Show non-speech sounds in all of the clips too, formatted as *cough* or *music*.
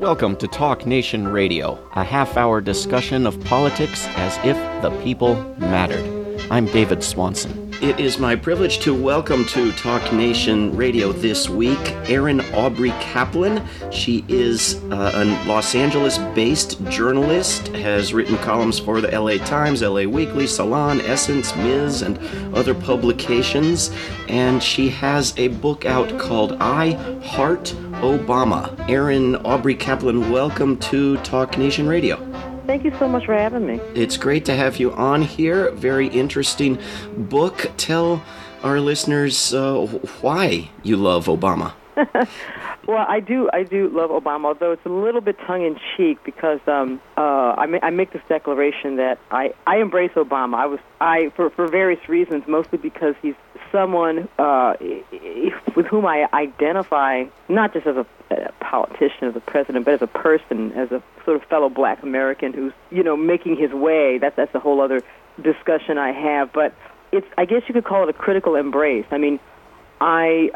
Welcome to Talk Nation Radio, a half hour discussion of politics as if the people mattered. I'm David Swanson. It is my privilege to welcome to Talk Nation Radio this week Erin Aubry Kaplan. She is uh, a Los Angeles based journalist, has written columns for the LA Times, LA Weekly, Salon, Essence, Ms., and other publications. And she has a book out called I Heart Obama. Erin Aubry Kaplan, welcome to Talk Nation Radio. Thank you so much for having me. It's great to have you on here. Very interesting book. Tell our listeners uh, why you love Obama. *laughs* well, I do. I do love Obama, although it's a little bit tongue in cheek because um, uh, I, ma- I make this declaration that I, I embrace Obama. I was I for for various reasons, mostly because he's someone uh, with whom I identify not just as a, a politician, as a president, but as a person, as a sort of fellow Black American who's you know making his way. That's that's a whole other discussion I have. But it's I guess you could call it a critical embrace. I mean, I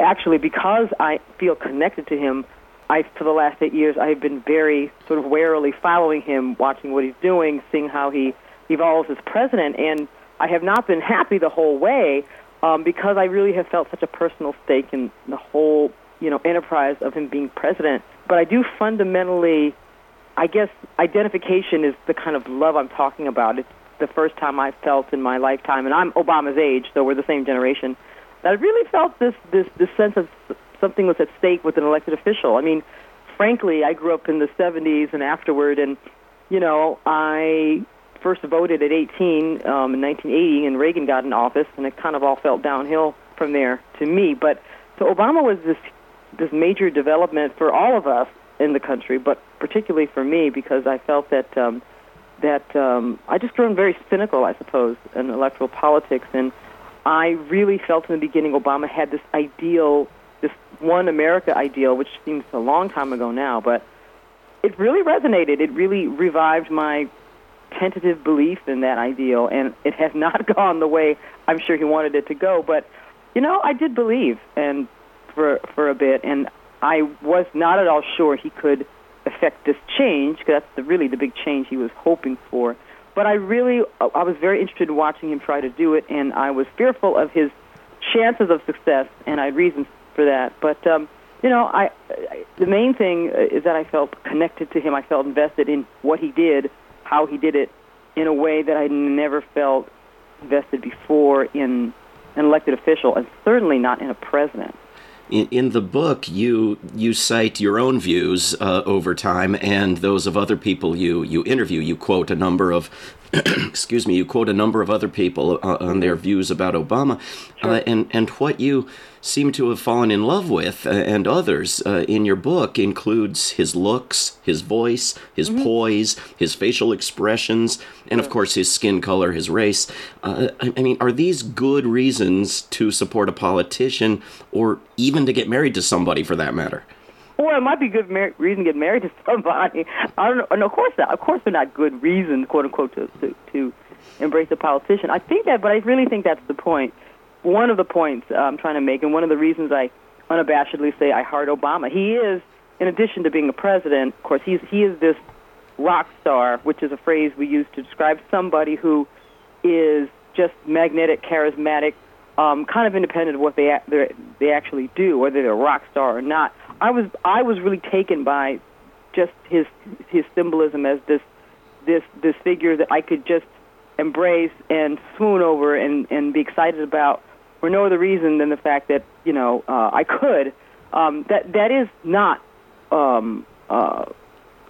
actually because I feel connected to him. I, for the last eight years, I've been very sort of warily following him, watching what he's doing, seeing how he evolves as president, and I have not been happy the whole way um, because I really have felt such a personal stake in the whole, you know, enterprise of him being president. But I do fundamentally, I guess, identification is the kind of love I'm talking about. It's the first time I felt in my lifetime, and I'm Obama's age, so we're the same generation. I really felt this this this sense of something was at stake with an elected official. I mean, frankly, I grew up in the 70s and afterward, and you know, I first voted at 18 um, in 1980, and Reagan got in office, and it kind of all fell downhill from there to me. But so Obama was this this major development for all of us in the country, but particularly for me because I felt that um, that um, I just grown very cynical, I suppose, in electoral politics, and I really felt in the beginning Obama had this ideal, this one America ideal, which seems a long time ago now, but it really resonated. It really revived my tentative belief in that ideal, and it has not *laughs* gone the way I'm sure he wanted it to go. But you know, I did believe, and for for a bit, and I was not at all sure he could affect this change because that's the, really the big change he was hoping for. But I really, I was very interested in watching him try to do it, and I was fearful of his chances of success, and I had reasons for that. But um, you know, I, I the main thing is that I felt connected to him. I felt invested in what he did how he did it in a way that I never felt invested before in an elected official, and certainly not in a president. In, in the book, you you cite your own views uh, over time and those of other people you you interview. You quote a number of *clears throat* excuse me. You quote a number of other people uh, on their views about Obama, sure. uh, and and what you seem to have fallen in love with, uh, and others uh, in your book includes his looks, his voice, his mm-hmm. poise, his facial expressions, and of course his skin color, his race. Uh, I, I mean, are these good reasons to support a politician, or even to get married to somebody, for that matter? Well, it might be good mar- reason to get married to *laughs* somebody. I don't know. And of course, not. Of course, they're not good reasons, quote unquote, to, to to embrace a politician. I think that, but I really think that's the point. one of the points I'm trying to make, and one of the reasons I unabashedly say I heart Obama. He is, in addition to being a president, of course, he's he is this rock star, which is a phrase we use to describe somebody who is just magnetic, charismatic, um, kind of independent of what they they actually do, whether they're a rock star or not. I was I was really taken by just his his symbolism as this this this figure that I could just embrace and swoon over and and be excited about for no other reason than the fact that you know uh, I could. Um, that that is not um, uh,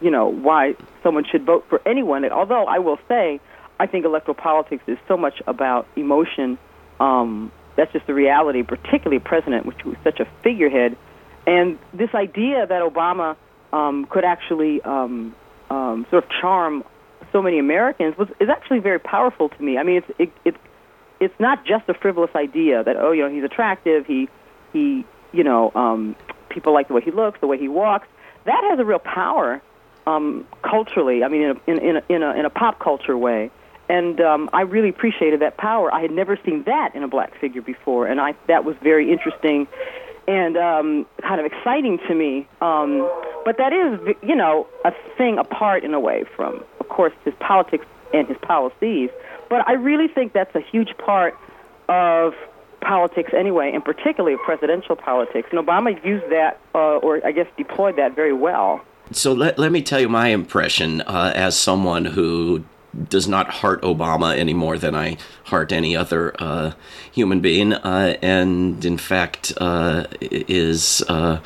you know why someone should vote for anyone. Although I will say, I think electoral politics is so much about emotion. Um, that's just the reality, particularly a president, which was such a figurehead, and this idea that Obama um, could actually um, um, sort of charm so many Americans was is actually very powerful to me. I mean, it's it, it's it's not just a frivolous idea that oh you know he's attractive he he you know um, people like the way he looks the way he walks. That has a real power um, culturally I mean in a, in, in, a, in, a, in a pop culture way. And um, I really appreciated that power. I had never seen that in a black figure before and I that was very interesting and um, kind of exciting to me um, but that is, you know, a thing apart in a way from, of course, his politics and his policies. But I really think that's a huge part of politics anyway, and particularly of presidential politics. And Obama used that, uh, or I guess deployed that very well. So let, let me tell you my impression uh, as someone who does not heart Obama any more than I heart any other uh, human being, uh, and in fact uh, is uh,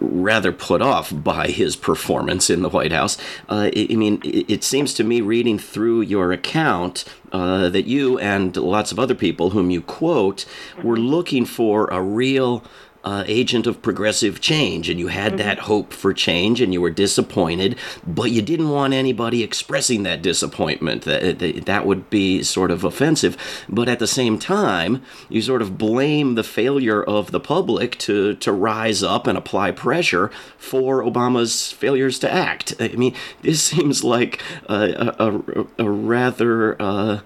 rather put off by his performance in the White House. Uh, I mean, it seems to me, reading through your account, uh, that you and lots of other people whom you quote were looking for a real uh, agent of progressive change, and you had mm-hmm. that hope for change, and you were disappointed, but you didn't want anybody expressing that disappointment. That that would be sort of offensive. But at the same time, you sort of blame the failure of the public to to rise up and apply pressure for Obama's failures to act. I mean, this *laughs* seems like a, a, a rather uh,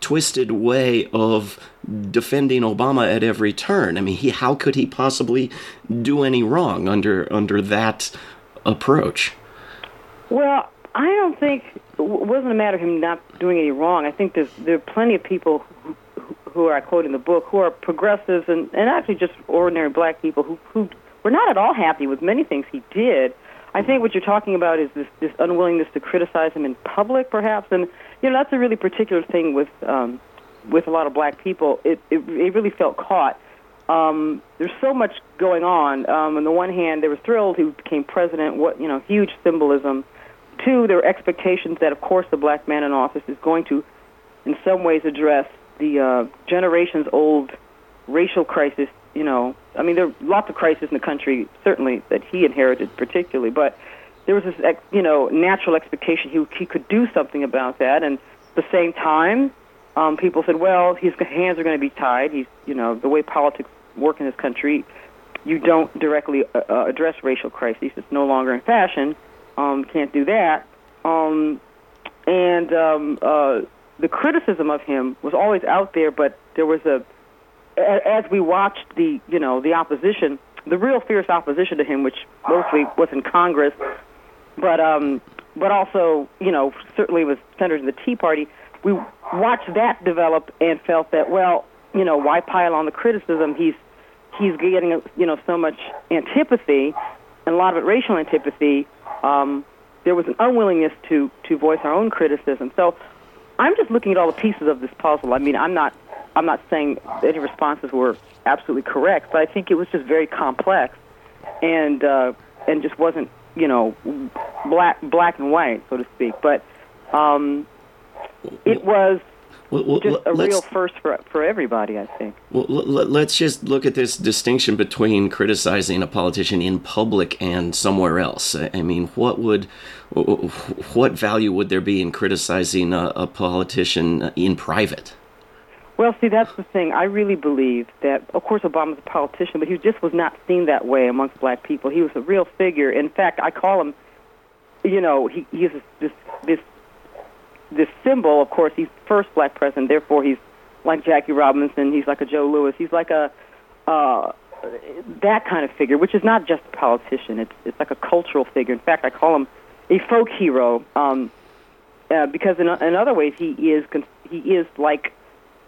twisted way of defending Obama at every turn. I mean, he how could he possibly do any wrong under under that approach? Well, I don't think it wasn't a matter of him not doing any wrong. I think there's there are plenty of people who, who are I quote in the book who are progressives and, and actually just ordinary black people who who were not at all happy with many things he did. I think what you're talking about is this this unwillingness to criticize him in public, perhaps, and you know that's a really particular thing with um, with a lot of black people. It it, it really felt caught. Um, there's so much going on. Um, on the one hand, they were thrilled he became president. What you know, huge symbolism. Two, there were expectations that, of course, the black man in office is going to, in some ways, address the uh, generations-old racial crisis. You know, I mean, there are lots of crises in the country, certainly that he inherited, particularly, but there was this, you know, natural expectation he he could do something about that. And at the same time, um, people said, well, his hands are going to be tied. He's, you know, the way politics work in this country, you don't directly uh, uh, address racial crises. It's no longer in fashion. Um, can't do that. Um, and um, uh, the criticism of him was always out there, but there was a, as we watched the, you know, the opposition, the real fierce opposition to him, which mostly was in Congress, but um, but also, you know, certainly was centered in the Tea Party. We watched that develop and felt that, well, you know, why pile on the criticism? He's he's getting, you know, so much antipathy, and a lot of it racial antipathy. Um, there was an unwillingness to to voice our own criticism. So I'm just looking at all the pieces of this puzzle. I mean, I'm not I'm not saying any responses were absolutely correct, but I think it was just very complex and uh, and just wasn't you know, black black and white, so to speak. But um, it was well, just a real first for for everybody, I think. Well, let's just look at this distinction between criticizing a politician in public and somewhere else. I mean, what would what value would there be in criticizing a, a politician in private? Well, see, that's the thing. I really believe that, of course, Obama's a politician, but he just was not seen that way amongst black people. He was a real figure. In fact, I call him, you know, he, he's this this this symbol. Of course, he's first black president. Therefore, he's like Jackie Robinson. He's like a Joe Louis. He's like a uh, that kind of figure, which is not just a politician. It's it's like a cultural figure. In fact, I call him a folk hero um, uh, because in, in other ways he is he is like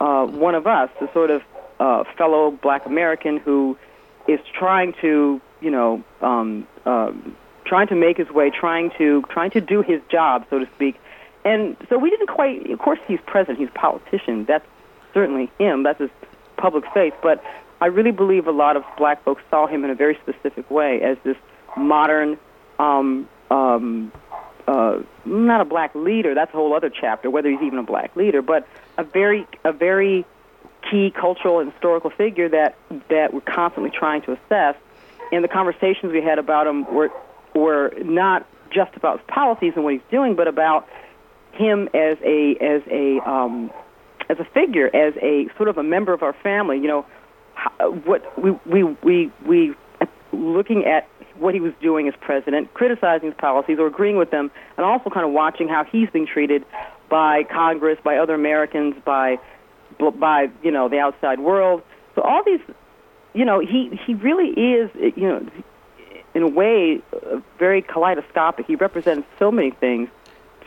uh, one of us, the sort of uh, fellow Black American who is trying to, you know, um, uh, trying to make his way, trying to trying to do his job, so to speak. And so we didn't quite. Of course, he's president. He's a politician. That's certainly him. That's his public face. But I really believe a lot of black folks saw him in a very specific way as this modern, um, um, uh, not a black leader. That's a whole other chapter. Whether he's even a black leader, but a very a very key cultural and historical figure that that we're constantly trying to assess. And the conversations we had about him were were not just about his policies and what he's doing, but about him as a as a um, as a figure, as a sort of a member of our family. You know, how, what we we we we looking at what he was doing as president, criticizing his policies or agreeing with them, and also kind of watching how he's being treated by Congress, by other Americans, by by you know the outside world. So all these, you know, he he really is, you know, in a way, very kaleidoscopic. He represents so many things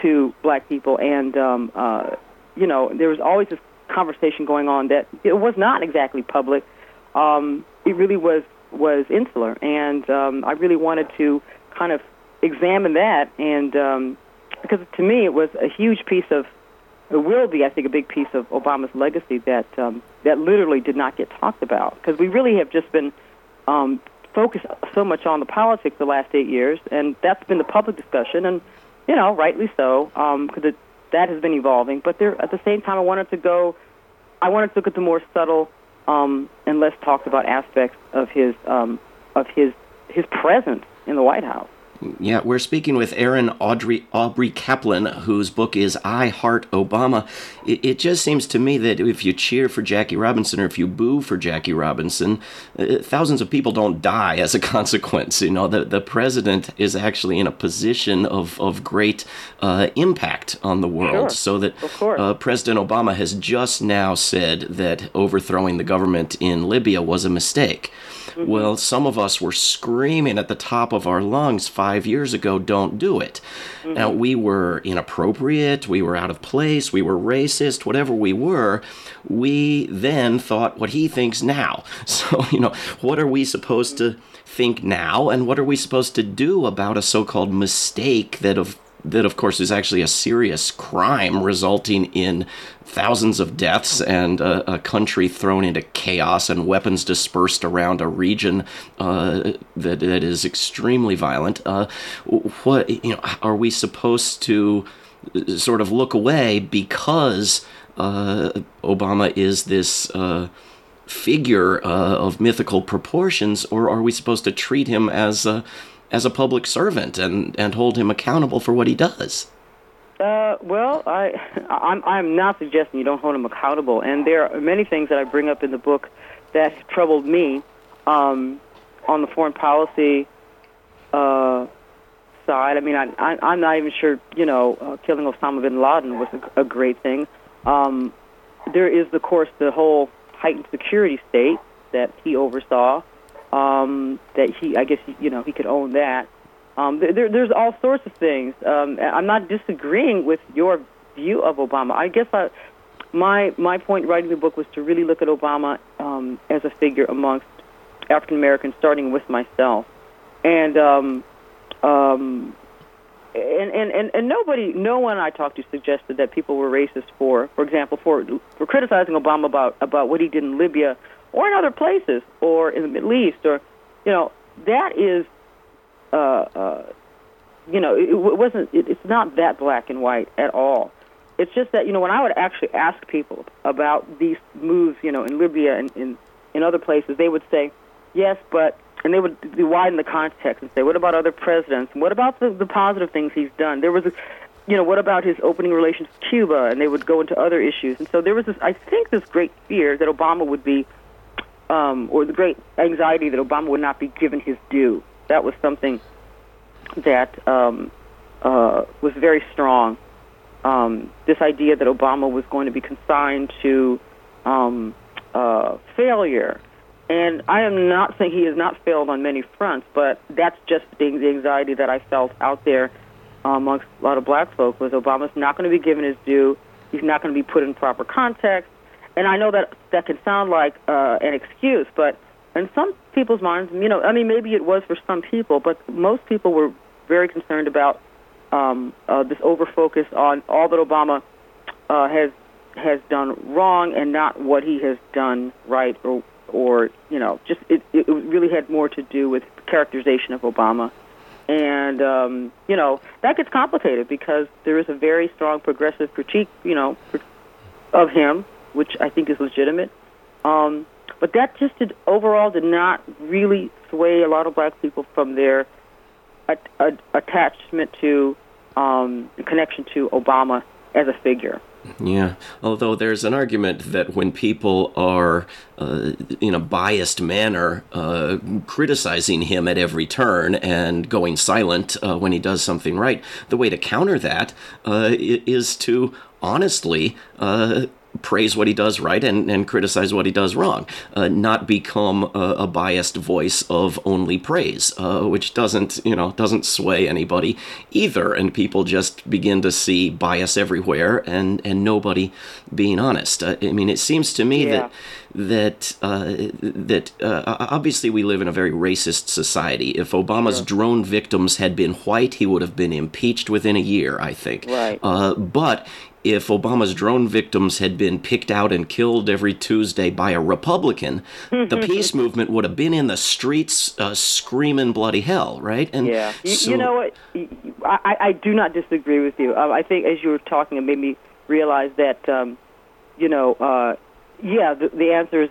to black people, and um, uh, you know, there was always this conversation going on that it was not exactly public. Um, it really was was insular, and um, I really wanted to kind of examine that, and um, because to me it was a huge piece of it will be, I think, a big piece of Obama's legacy that um, that literally did not get talked about because we really have just been um, focused so much on the politics the last eight years, and that's been the public discussion, and you know, rightly so, because um, that has been evolving. But there, at the same time, I wanted to go, I wanted to look at the more subtle um, and less talked about aspects of his um, of his his presence in the White House. Yeah, we're speaking with Erin Audrey Aubry Kaplan, whose book is I Heart Obama. It, it, just seems to me that if you cheer for Jackie Robinson or if you boo for Jackie Robinson, uh, thousands of people don't die as a *laughs* consequence. You know, the, the president is actually in a position of, of great uh, impact on the world. Sure. So that uh, President Obama has just now said that overthrowing the government in Libya was a mistake. Mm-hmm. Well, some of us were screaming at the top of our lungs five years ago, don't do it. Mm-hmm. Now, we were inappropriate, we were out of place, we were racist, whatever we were. We then thought what he thinks now. *laughs* So, you know, what are we supposed to think now, and what are we supposed to do about a so called mistake that of that of course is actually a serious crime resulting in thousands of deaths and a, a country thrown into chaos and weapons dispersed around a region uh, that, that is extremely violent. Uh, what you know, are we supposed to sort of look away because uh, Obama is this? Uh, figure uh, of mythical proportions, or are we supposed to treat him as a as a public servant and, and hold him accountable for what he does? Uh, well, I, I'm, I'm not suggesting you don't hold him accountable, and there are many things that I bring up in the book that troubled me um, on the foreign policy uh, side. I mean, I, I, I'm not even sure, you know, uh, killing Osama bin Laden was a, a great thing. Um, there is, of course, the whole heightened security state that he oversaw um, that he, I guess, you know, he could own that. Um, there, there's all sorts of things. Um, I'm not disagreeing with your view of Obama. I guess I, my my point writing the book was to really look at Obama um, as a figure amongst African Americans, starting with myself, and um, um, and, and, and, and nobody, no one I talked to suggested that people were racist for, for example, for for criticizing Obama about about what he did in Libya or in other places, or in the Middle East, or you know, that is, uh, uh, you know, it, it wasn't. It, it's not that black and white at all. It's just that you know, when I would actually ask people about these moves, you know, in Libya and in in other places, they would say, yes, but and they would widen the context and say, what about other presidents? What about the, the positive things he's done? There was a, you know, what about his opening relations with Cuba? And they would go into other issues. And so there was this, I think, this great fear that Obama would be um, or the great anxiety that Obama would not be given his due. That was something that um, uh, was very strong. Um, this idea that Obama was going to be consigned to um, uh, failure. And I am not saying he has not failed on many fronts, but that's just the anxiety that I felt out there amongst a lot of black folk was Obama's not going to be given his due. He's not going to be put in proper context and I know that that can sound like uh, an excuse, but in some people's minds, you know, I mean, maybe it was for some people, but most people were very concerned about um, uh, this over focus on all that Obama uh, has has done wrong and not what he has done right, or or you know, just it, it really had more to do with characterization of Obama. And um, you know that gets complicated because there is a very strong progressive critique, you know, of him which I think is legitimate. Um, but that just did, overall did not really sway a lot of black people from their attachment to um, connection to Obama as a figure. Yeah, although there's an argument that when people are uh, in a biased manner uh, criticizing him at every turn and going silent uh, when he does something right, the way to counter that uh, is to honestly uh, praise what he does right and, and criticize what he does wrong, uh, not become a, a, biased voice of only praise, uh, which doesn't you know doesn't sway anybody either, and people just begin to see bias everywhere and and nobody being honest. Uh, I mean, it seems to me yeah. that that uh, that uh, obviously we live in a very racist society. If Obama's drone victims had been white, he would have been impeached within a year. I think. Right. Uh, but if Obama's drone victims had been picked out and killed every Tuesday by a Republican, the *laughs* peace movement would have been in the streets uh, screaming bloody hell, right? And yeah, you, so, you know what? I, I do not disagree with you. Um, I think as you were talking, it made me realize that, um, you know, uh, yeah, the, the answer is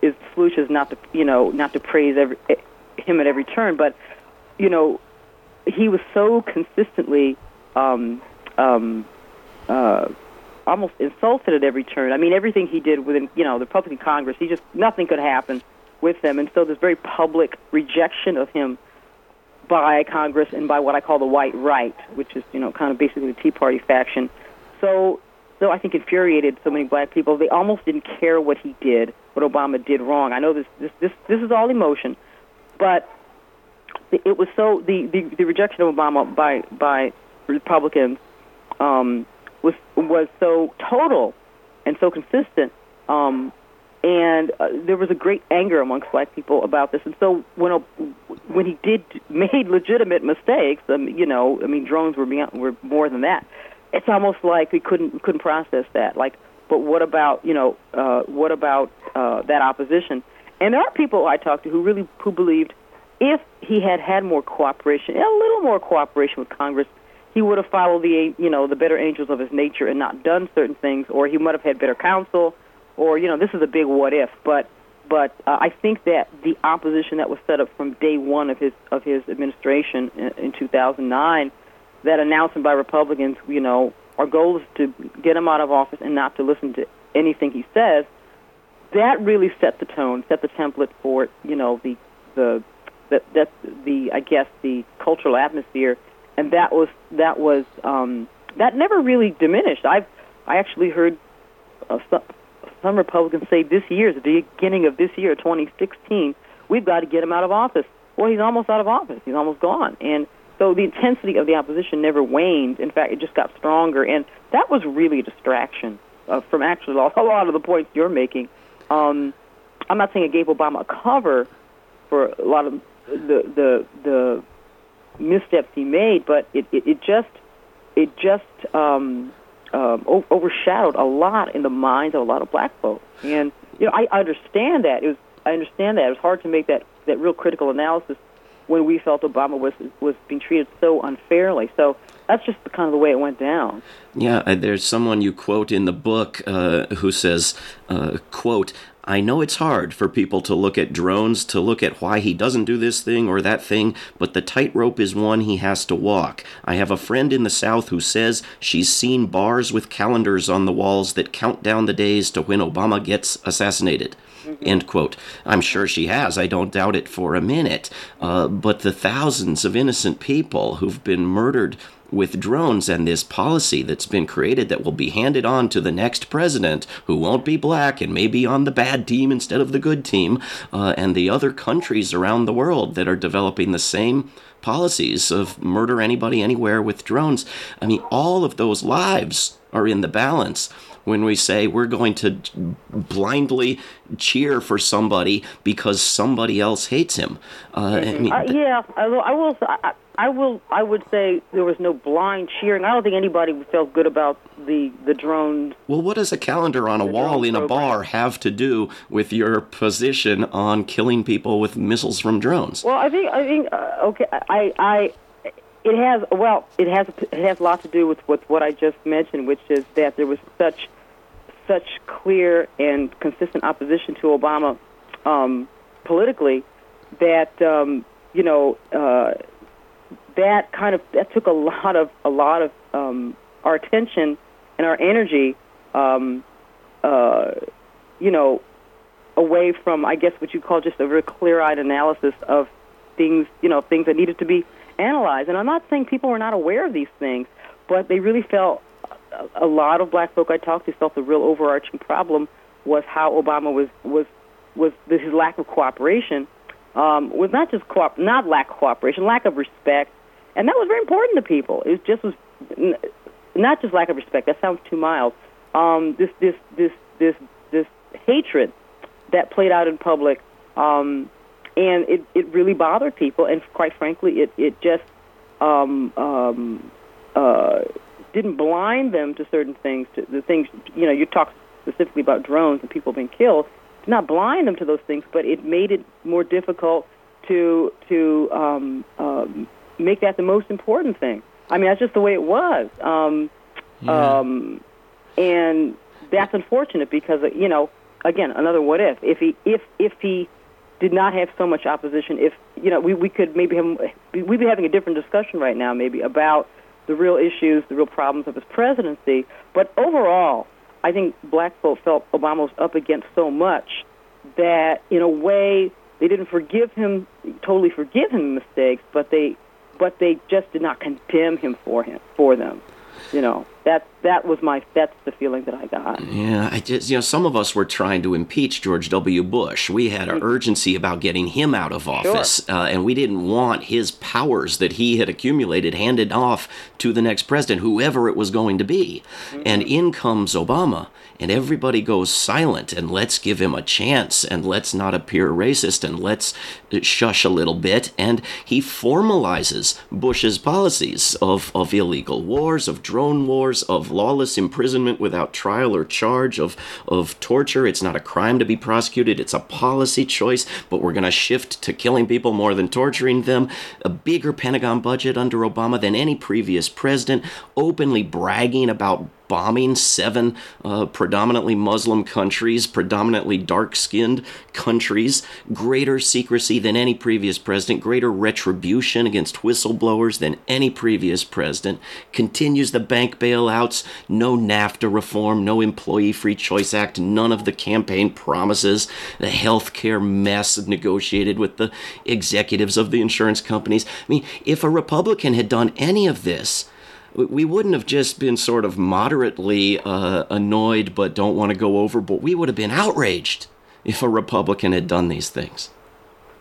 is solution is not to you know not to praise every, him at every turn, but you know, he was so consistently. Um, um, uh, almost insulted at every turn. I mean, everything he did within, you know, the Republican Congress, he just nothing could happen with them, and so this very public rejection of him by Congress and by what I call the white right, which is, you know, kind of basically the Tea Party faction. So, so I think infuriated so many black people. They almost didn't care what he did, what Obama did wrong. I know this, this, this, this is all emotion, but it was so the, the, the rejection of Obama by by Republicans um, was was so total and so consistent. Um, and uh, there was a great anger amongst black people about this. And so when uh, when he did *laughs* made legitimate mistakes, um, you know, I mean, drones were beyond, were more than that. It's almost like we couldn't couldn't process that. Like, but what about you know uh, what about uh, that opposition? And there are people I talked to who really who believed if he had had more cooperation, a little more cooperation with Congress, he would have followed the you know the better angels of his nature and not done certain things, or he might have had better counsel, or you know this is a big what if. But but uh, I think that the opposition that was set up from day one of his of his administration in, in 2009, that announcement by Republicans, you know, our goal is to get him out of office and not to listen to anything he says. That really set the tone, set the template for you know the the that that the I guess the cultural atmosphere and that was that was um, that never really diminished. I've I actually heard uh, some, some Republicans say this year, the beginning of this year, 2016, we've got to get him out of office. Well, he's almost out of office. He's almost gone, and so the intensity of the opposition never waned. In fact, it just got stronger, and that was really a distraction uh, from actually *laughs* a lot of the points you're making. Um, I'm not saying it gave Obama a cover for a lot of the the the missteps he made, but it, it, it just it just um, um, o- overshadowed a lot in the minds of a lot of black folks. And you know, I understand that. It was I understand that it was hard to make that that real critical analysis when we felt Obama was was being treated so unfairly. So that's just the kind of the way it went down. Yeah, uh, there's someone you quote in the book uh, who says, uh, "quote I know it's hard for people to look at drones, to look at why he doesn't do this thing or that thing, but the tightrope is one he has to walk. I have a friend in the South who says she's seen bars with calendars on the walls that count down the days to when Obama gets assassinated. Mm-hmm. End quote. I'm sure she has. I don't doubt it for a minute. Uh, but the thousands of innocent people who've been murdered with drones and this policy that's been created that will be handed on to the next president who won't be black and may be on the bad team instead of the good team, uh, and the other countries around the world that are developing the same policies of murder anybody anywhere with drones. I mean, all of those lives are in the balance when we say we're going to blindly cheer for somebody because somebody else hates him. Uh, I mean, uh, yeah, I will. I will I, I will. I would say there was no blind cheering. I don't think anybody felt good about the the drones. Well, what does a calendar on a wall in a bar have to do with your position on killing people with missiles from drones? Well, I think I think uh, okay. I I it has well, it has it has a lot to do with with what I just mentioned, which is that there was such such clear and consistent opposition to Obama um, politically that um, you know. Uh, that kind of that took a lot of a lot of um, our attention and our energy, um, uh, you know, away from I guess what you call just a very clear-eyed analysis of things, you know, things that needed to be analyzed. And I'm not saying people were not aware of these things, but they really felt a lot of black folk I talked to felt the real overarching problem was how Obama was was was his lack of cooperation um, was not just co- not lack of cooperation, lack of respect, and that was very important to people. It just was n- not just lack of respect. That sounds too mild. Um, this this this this this hatred that played out in public, um, and it it really bothered people. And quite frankly, it it just um, um, uh, didn't blind them to certain things. To the things you know, you talk specifically about drones and people being killed not blind them to those things, but it made it more difficult to to um, um, make that the most important thing. I mean, that's just the way it was, um, yeah. um, and that's unfortunate because uh, you know, again, another what if. If he if if he did not have so much opposition, if you know, we we could maybe have we'd be having a different discussion right now, maybe about the real issues, the real problems of his presidency. But overall, I think black folk felt Obama was up against so much that, in a way, they didn't forgive him, totally forgive him mistakes, but they, but they just did not condemn him for him for them. You know, that that was my that's the feeling that I got. Yeah, I just you know some of us were trying to impeach George W. Bush. We had an urgency about getting him out of office, sure. uh, and we didn't want his powers that he had accumulated handed off to the next president, whoever it was going to be. Mm-hmm. And in comes Obama, and everybody goes silent and let's give him a chance and let's not appear racist and let's shush a little bit. And he formalizes Bush's policies of, of illegal wars, of drone wars, of lawless imprisonment without trial or charge, of, of torture. It's not a crime to be prosecuted, it's a policy choice, but we're going to shift to killing people more than torturing them. A bigger Pentagon budget under Obama than any previous president, openly bragging about bombing seven uh, predominantly Muslim countries, predominantly dark skinned countries, greater secrecy than any previous president, greater retribution against whistleblowers than any previous president, continues the bank bailouts, no NAFTA reform, no Employee Free Choice Act, none of the campaign promises, the health care mess negotiated with the executives of the insurance companies. I mean, if a Republican had done any of this, we wouldn't have just been sort of moderately uh, annoyed but don't want to go over, but we would have been outraged if a Republican had done these things.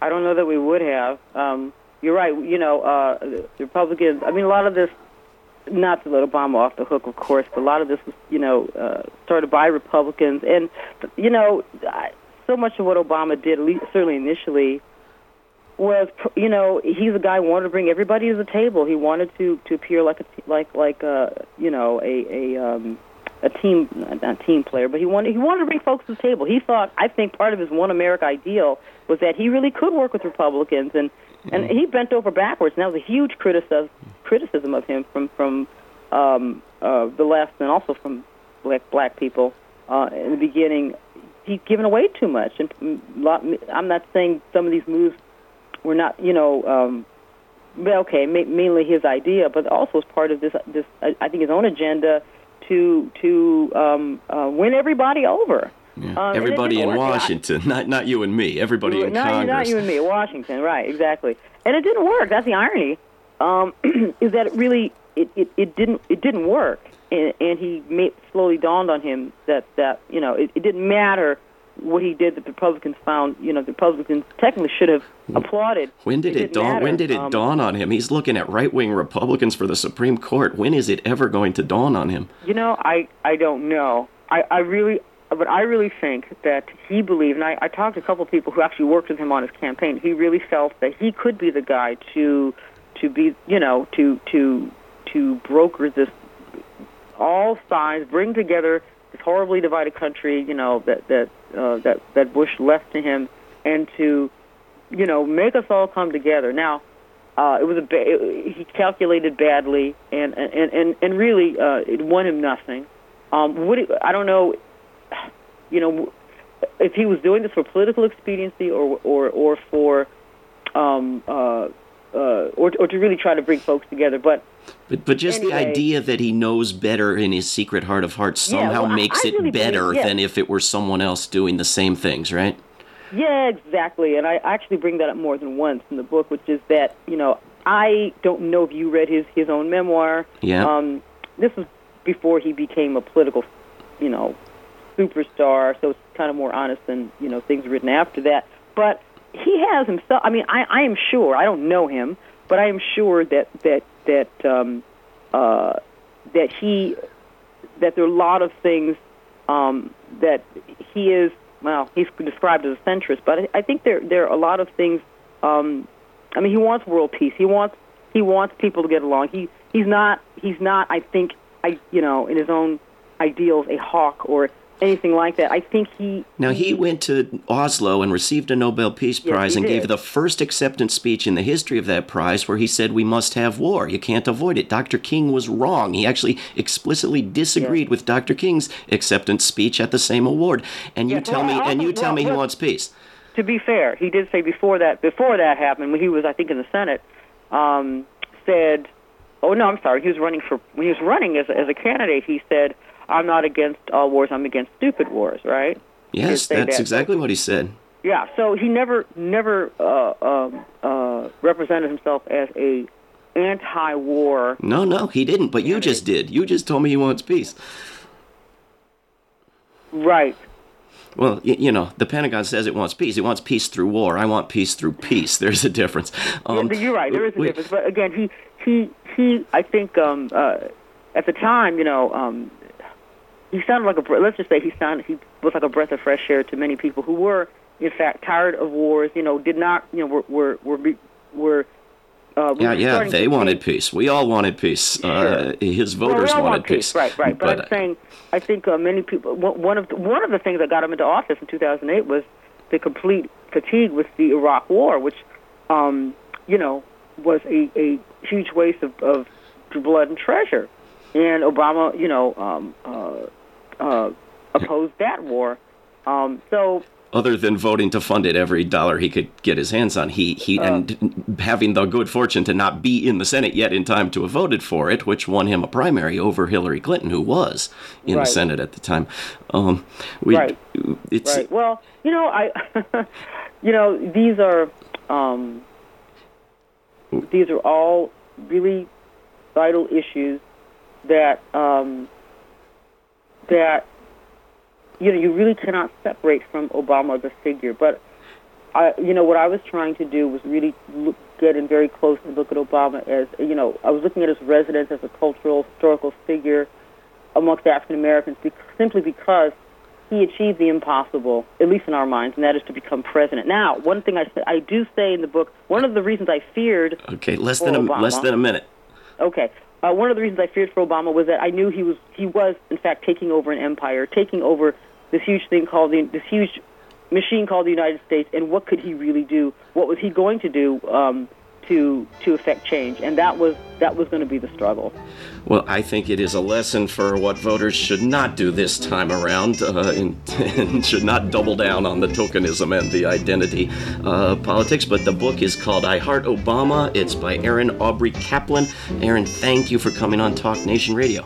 I don't know that we would have. Um, you're right. You know, uh, Republicans. I mean, a lot of this, not to let Obama off the hook, of course, but a lot of this was, you know, uh, started by Republicans, and you know, so much of what Obama did, at least certainly initially, was you know he's a guy who wanted to bring everybody to the table. He wanted to to appear like a like like a you know a a um, a team not team player, but he wanted he wanted to bring folks to the table. He thought I think part of his one America ideal was that he really could work with Republicans and and he bent over backwards. And that was a huge criticism criticism of him from from um, uh, the left and also from black black people uh, in the beginning. He's given away too much, and mm, I'm not saying some of these moves we're not, you know, um, okay, ma- mainly his idea, but also as part of this, this I think his own agenda to to um, uh, win everybody over. Yeah. Um, everybody in Washington, *laughs* not not you and me. Everybody in not, Congress. Not you and me. Washington, right? Exactly. And it didn't work. That's the irony. Um, *clears throat* is that it really it, it, it didn't it didn't work, and, and he made, slowly dawned on him that that you know it, it didn't matter what he did that the Republicans found, you know, the Republicans technically should have applauded. When did it, it dawn? Matter. When did it um, dawn on him? He's looking at right-wing Republicans for the Supreme Court. When is it ever going to dawn on him? You know, I I don't know. I I really, but I really think that he believed, and I, I talked to a couple of people who actually worked with him on his campaign. He really felt that he could be the guy to to be, you know, to to to broker this all sides, bring together this horribly divided country, you know, that that uh, that that Bush left to him, and to, you know, make us all come together. Now, uh, it was a ba- he calculated badly, and and and and really, uh, it won him nothing. Um, would I don't know, you know, if he was doing this for political expediency or or or for um, uh, uh, or, or to really try to bring folks together. But but, but just anyway, the idea that he knows better in his secret heart of hearts somehow yeah, well, makes I, I it better believe, yeah. than if it were someone else doing the same things, right? Yeah, exactly. And I actually bring that up more than once in the book, which is that you know I don't know if you read his his own memoir. Yeah. Um, this was before he became a political, you know, superstar. So it's kind of more honest than you know things written after that. But he has himself. I mean, I, I am sure. I don't know him, but I am sure that that that um, uh, that he that there are a lot of things um, that he is. Well, he's described as a centrist, but I, think there there are a lot of things. Um, I mean, he wants world peace. He wants he wants people to get along. He he's not he's not. I think I you know in his own ideals a hawk or anything like that. I think he. Now, he, he went to Oslo and received a Nobel Peace Prize yes, and did. gave the first acceptance speech in the history of that prize where he said, We must have war. You can't avoid it. Dr. King was wrong. He actually explicitly disagreed yes. with Dr. King's acceptance speech at the same award. And you yes, tell well, me, and you well, tell me well, he wants peace. To be fair, he did say before that before that happened, when he was, I think, in the Senate, um, said, "Oh no, I'm sorry." He was running for when he was running as as a candidate. He said, I'm not against all wars. I'm against stupid wars, right? Yes, that's that. exactly what he said. Yeah. So he never, never uh, um, uh, represented himself as a anti-war. No, no, he didn't. But you just did. You just told me he wants peace. Right. Well, you, you, know, the Pentagon says it wants peace. It wants peace through war. I want peace through peace. *laughs* There's a difference. Um, yeah, you're right. There is a difference. But again, he, he, he. I think um, uh, at the time, you know, um, he sounded like a let's just say he sounded he was like a breath of fresh air to many people who were in fact tired of wars you know did not you know were were were, were uh, yeah, yeah, they wanted peace. We all wanted peace. Sure. Uh, his voters well, we wanted peace. peace. Right, right. But, but I'm saying, I think uh, many people. One of the, one of the things that got him into office in 2008 was the complete fatigue with the Iraq War, which, um, you know, was a, a huge waste of, of blood and treasure. And Obama, you know, um, uh, uh, opposed that war. Um, so other than voting to fund it every dollar he could get his hands on. He he uh, and having the good fortune to not be in the Senate yet in time to have voted for it, which won him a primary over Hillary Clinton, who was in right. the Senate at the time. Um, we, right. It's, right. Well, you know, I, *laughs* you know, these are um, these are all really vital issues that um, that you know, you really cannot separate from Obama the figure. But I, you know, what I was trying to do was really look, get in very close and look at Obama as, you know, I was looking at his residence as a cultural, historical figure amongst African Americans, be- simply because he achieved the impossible, at least in our minds, and that is to become president. Now, one thing I I do say in the book, one of the reasons I feared. Okay, less than a Obama, less than a minute. Okay, uh, one of the reasons I feared for Obama was that I knew he was he was in fact taking over an empire, taking over this huge thing called the this huge machine called the United States, and what could he really do? What was he going to do um, to to affect change? And that was that was going to be the struggle. Well, I think it is a lesson for what voters should not do this time around, uh, *laughs* and, and, should not double down on the tokenism and the identity uh, politics. But the book is called I Heart Obama. It's by Erin Aubry Kaplan. Erin, thank you for coming on Talk Nation Radio.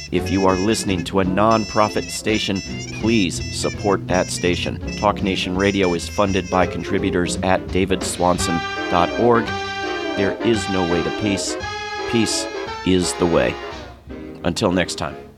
If you are listening to a nonprofit station, please support that station. Talk Nation Radio is funded by contributors at davidswanson.org. There is no way to peace. Peace is the way. Until next time.